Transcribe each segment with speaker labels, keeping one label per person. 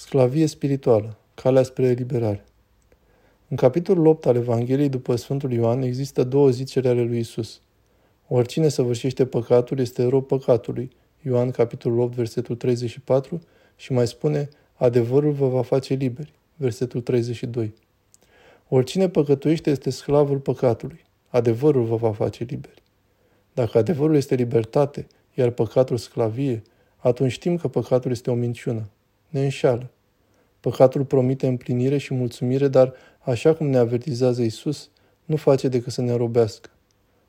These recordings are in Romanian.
Speaker 1: Sclavie spirituală, calea spre eliberare. În capitolul 8 al Evangheliei după Sfântul Ioan există două zicere ale lui Isus. Oricine săvârșește păcatul este rob păcatului. Ioan capitolul 8, versetul 34 și mai spune, adevărul vă va face liberi. Versetul 32. Oricine păcătuiește este sclavul păcatului. Adevărul vă va face liberi. Dacă adevărul este libertate, iar păcatul sclavie, atunci știm că păcatul este o minciună. Ne înșală. Păcatul promite împlinire și mulțumire, dar, așa cum ne avertizează Isus, nu face decât să ne robească.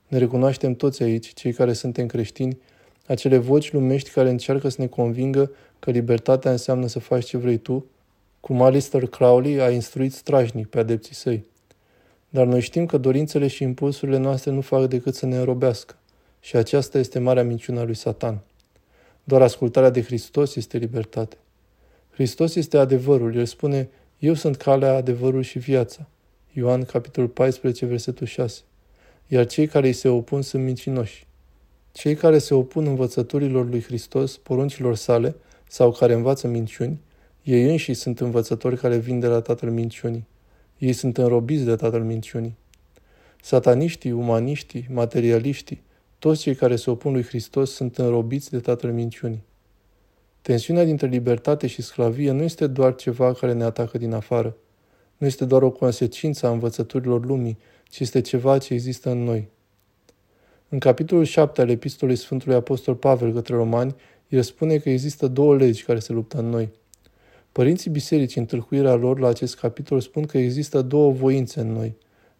Speaker 1: Ne recunoaștem toți aici, cei care suntem creștini, acele voci lumești care încearcă să ne convingă că libertatea înseamnă să faci ce vrei tu, cum Alistair Crowley a instruit strajnic pe adepții săi. Dar noi știm că dorințele și impulsurile noastre nu fac decât să ne înrobească. Și aceasta este marea minciună a lui Satan. Doar ascultarea de Hristos este libertate. Hristos este adevărul. El spune, eu sunt calea, adevărul și viața. Ioan, capitolul 14, versetul 6. Iar cei care îi se opun sunt mincinoși. Cei care se opun învățăturilor lui Hristos, poruncilor sale, sau care învață minciuni, ei înși sunt învățători care vin de la tatăl minciunii. Ei sunt înrobiți de tatăl minciunii. Sataniștii, umaniștii, materialiștii, toți cei care se opun lui Hristos sunt înrobiți de tatăl minciunii. Tensiunea dintre libertate și sclavie nu este doar ceva care ne atacă din afară. Nu este doar o consecință a învățăturilor lumii, ci este ceva ce există în noi. În capitolul 7 al epistolei Sfântului Apostol Pavel către romani, el spune că există două legi care se luptă în noi. Părinții bisericii, în tâlcuirea lor la acest capitol, spun că există două voințe în noi.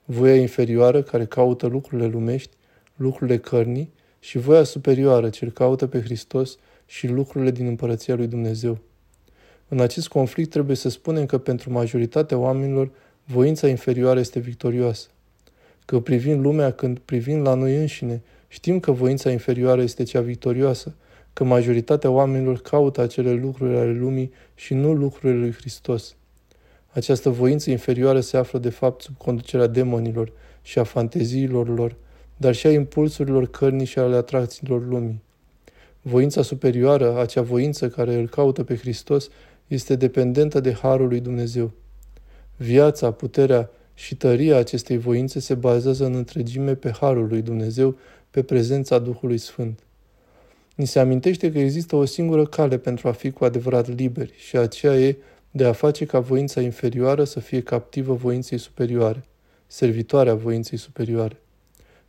Speaker 1: Voia inferioară, care caută lucrurile lumești, lucrurile cărnii, și voia superioară, ce îl caută pe Hristos și lucrurile din împărăția lui Dumnezeu. În acest conflict trebuie să spunem că pentru majoritatea oamenilor voința inferioară este victorioasă. Că privind lumea când privind la noi înșine, știm că voința inferioară este cea victorioasă, că majoritatea oamenilor caută acele lucruri ale lumii și nu lucrurile lui Hristos. Această voință inferioară se află de fapt sub conducerea demonilor și a fanteziilor lor, dar și a impulsurilor cărnii și ale atracțiilor lumii. Voința superioară, acea voință care îl caută pe Hristos, este dependentă de Harul lui Dumnezeu. Viața, puterea și tăria acestei voințe se bazează în întregime pe Harul lui Dumnezeu, pe prezența Duhului Sfânt. Ni se amintește că există o singură cale pentru a fi cu adevărat liberi și aceea e de a face ca voința inferioară să fie captivă voinței superioare, servitoarea voinței superioare.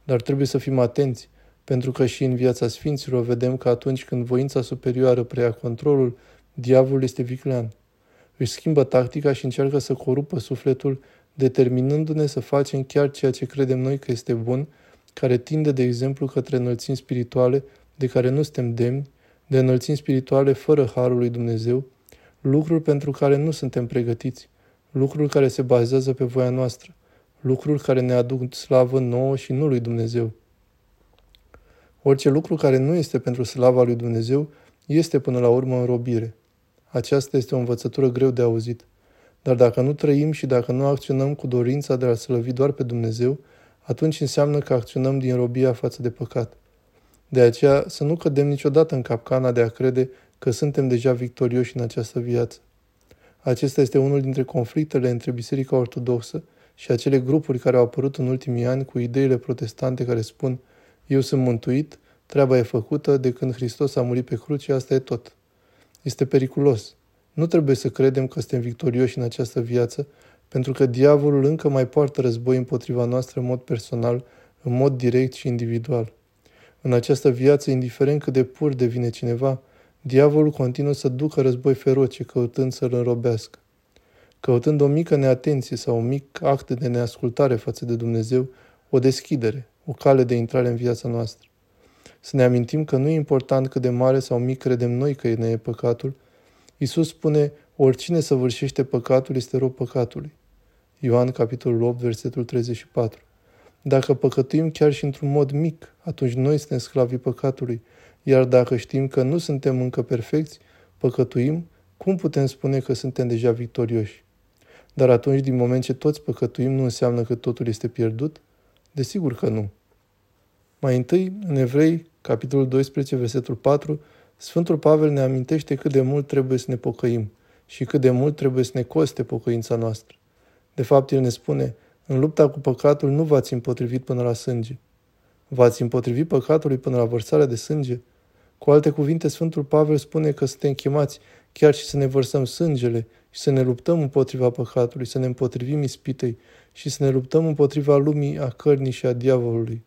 Speaker 1: Dar trebuie să fim atenți, pentru că și în viața Sfinților vedem că atunci când voința superioară preia controlul, diavolul este viclean. Își schimbă tactica și încearcă să corupă sufletul, determinându-ne să facem chiar ceea ce credem noi că este bun, care tinde, de exemplu, către înălțimi spirituale de care nu suntem demni, de înălțimi spirituale fără harul lui Dumnezeu, lucruri pentru care nu suntem pregătiți, lucruri care se bazează pe voia noastră, lucruri care ne aduc slavă nouă și nu lui Dumnezeu. Orice lucru care nu este pentru slava lui Dumnezeu este până la urmă înrobire. Aceasta este o învățătură greu de auzit. Dar dacă nu trăim și dacă nu acționăm cu dorința de a slăvi doar pe Dumnezeu, atunci înseamnă că acționăm din robia față de păcat. De aceea să nu cădem niciodată în capcana de a crede că suntem deja victorioși în această viață. Acesta este unul dintre conflictele între Biserica Ortodoxă și acele grupuri care au apărut în ultimii ani cu ideile protestante care spun eu sunt mântuit, treaba e făcută, de când Hristos a murit pe cruce, asta e tot. Este periculos. Nu trebuie să credem că suntem victorioși în această viață, pentru că diavolul încă mai poartă război împotriva noastră în mod personal, în mod direct și individual. În această viață, indiferent cât de pur devine cineva, diavolul continuă să ducă război feroce, căutând să-l înrobească. Căutând o mică neatenție sau un mic act de neascultare față de Dumnezeu, o deschidere, o cale de intrare în viața noastră. Să ne amintim că nu e important cât de mare sau mic credem noi că ne e păcatul. Iisus spune, oricine săvârșește păcatul este rob păcatului. Ioan, capitolul 8, versetul 34. Dacă păcătuim chiar și într-un mod mic, atunci noi suntem sclavii păcatului, iar dacă știm că nu suntem încă perfecți, păcătuim, cum putem spune că suntem deja victorioși? Dar atunci, din moment ce toți păcătuim, nu înseamnă că totul este pierdut? Desigur că nu. Mai întâi, în Evrei, capitolul 12, versetul 4, Sfântul Pavel ne amintește cât de mult trebuie să ne pocăim și cât de mult trebuie să ne coste pocăința noastră. De fapt, El ne spune, în lupta cu păcatul nu v-ați împotrivit până la sânge. V-ați împotrivit păcatului până la vărsarea de sânge? Cu alte cuvinte, Sfântul Pavel spune că suntem chemați chiar și să ne vărsăm sângele și să ne luptăm împotriva păcatului, să ne împotrivim ispitei și să ne luptăm împotriva lumii, a cărnii și a diavolului.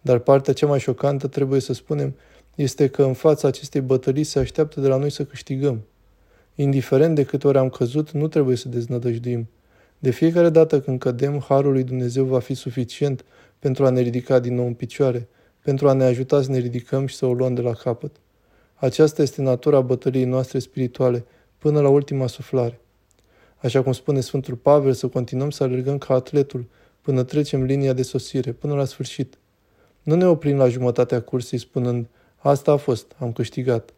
Speaker 1: Dar partea cea mai șocantă, trebuie să spunem, este că în fața acestei bătălii se așteaptă de la noi să câștigăm. Indiferent de câte ori am căzut, nu trebuie să deznădăjduim. De fiecare dată când cădem, Harul lui Dumnezeu va fi suficient pentru a ne ridica din nou în picioare, pentru a ne ajuta să ne ridicăm și să o luăm de la capăt. Aceasta este natura bătăliei noastre spirituale, până la ultima suflare. Așa cum spune Sfântul Pavel, să continuăm să alergăm ca atletul, până trecem linia de sosire, până la sfârșit. Nu ne oprim la jumătatea cursei spunând, asta a fost, am câștigat.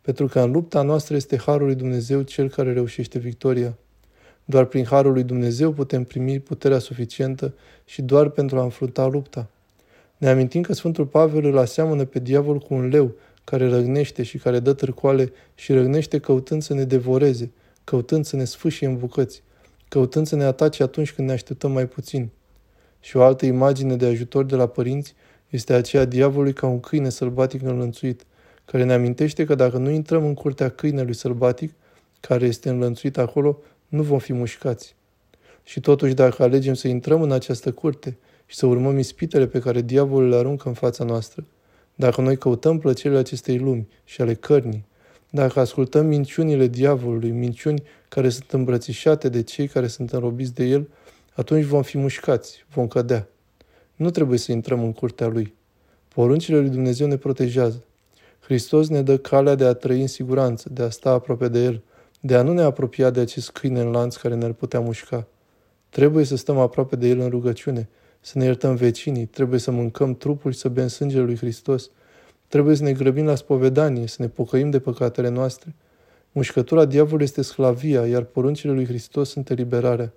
Speaker 1: Pentru că în lupta noastră este Harul lui Dumnezeu cel care reușește victoria. Doar prin Harul lui Dumnezeu putem primi puterea suficientă și doar pentru a înfrunta lupta. Ne amintim că Sfântul Pavel îl aseamănă pe diavol cu un leu care răgnește și care dă târcoale și răgnește căutând să ne devoreze, căutând să ne sfâșie în bucăți, căutând să ne atace atunci când ne așteptăm mai puțin. Și o altă imagine de ajutor de la părinți este aceea diavolului ca un câine sălbatic înlănțuit, care ne amintește că dacă nu intrăm în curtea câinelui sălbatic, care este înlănțuit acolo, nu vom fi mușcați. Și totuși, dacă alegem să intrăm în această curte și să urmăm ispitele pe care diavolul le aruncă în fața noastră, dacă noi căutăm plăcerile acestei lumi și ale cărnii, dacă ascultăm minciunile diavolului, minciuni care sunt îmbrățișate de cei care sunt înrobiți de el, atunci vom fi mușcați, vom cădea. Nu trebuie să intrăm în curtea lui. Poruncile lui Dumnezeu ne protejează. Hristos ne dă calea de a trăi în siguranță, de a sta aproape de El, de a nu ne apropia de acest câine în lanț care ne-ar putea mușca. Trebuie să stăm aproape de El în rugăciune, să ne iertăm vecinii, trebuie să mâncăm trupul și să bem sângele lui Hristos, trebuie să ne grăbim la spovedanie, să ne pocăim de păcatele noastre. Mușcătura diavolului este sclavia, iar poruncile lui Hristos sunt eliberarea.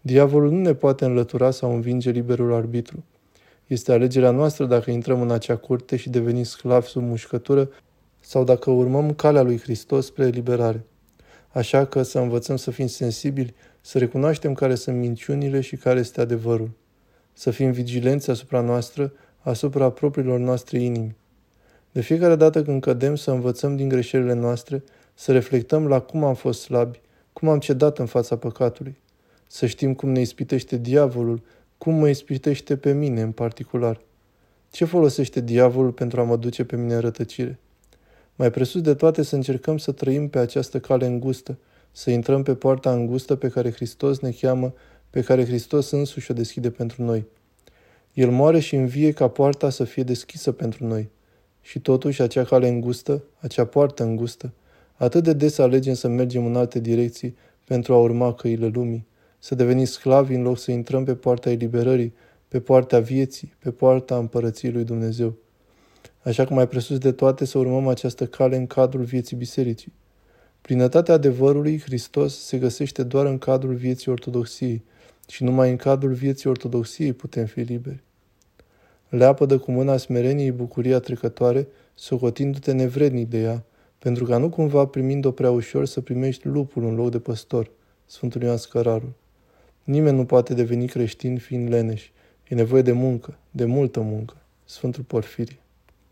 Speaker 1: Diavolul nu ne poate înlătura sau învinge liberul arbitru. Este alegerea noastră dacă intrăm în acea curte și devenim sclavi sub mușcătură sau dacă urmăm calea lui Hristos spre eliberare. Așa că să învățăm să fim sensibili, să recunoaștem care sunt minciunile și care este adevărul. Să fim vigilenți asupra noastră, asupra propriilor noastre inimi. De fiecare dată când cădem să învățăm din greșelile noastre, să reflectăm la cum am fost slabi, cum am cedat în fața păcatului. Să știm cum ne ispitește diavolul, cum mă ispitește pe mine în particular. Ce folosește diavolul pentru a mă duce pe mine în rătăcire? Mai presus de toate să încercăm să trăim pe această cale îngustă, să intrăm pe poarta îngustă pe care Hristos ne cheamă, pe care Hristos însuși o deschide pentru noi. El moare și învie ca poarta să fie deschisă pentru noi. Și totuși acea cale îngustă, acea poartă îngustă, atât de des alegem să mergem în alte direcții pentru a urma căile lumii, să devenim sclavi în loc să intrăm pe poarta eliberării, pe poarta vieții, pe poarta împărăției lui Dumnezeu. Așa cum mai presus de toate să urmăm această cale în cadrul vieții bisericii. Plinătatea adevărului Hristos se găsește doar în cadrul vieții ortodoxiei și numai în cadrul vieții ortodoxiei putem fi liberi. Leapădă cu mâna smereniei bucuria trecătoare, socotindu-te nevrednic de ea, pentru ca nu cumva primind-o prea ușor să primești lupul în loc de păstor. Sfântul Ioan Scărarul. Nimeni nu poate deveni creștin fiind leneș. E nevoie de muncă, de multă muncă. Sfântul Porfirie.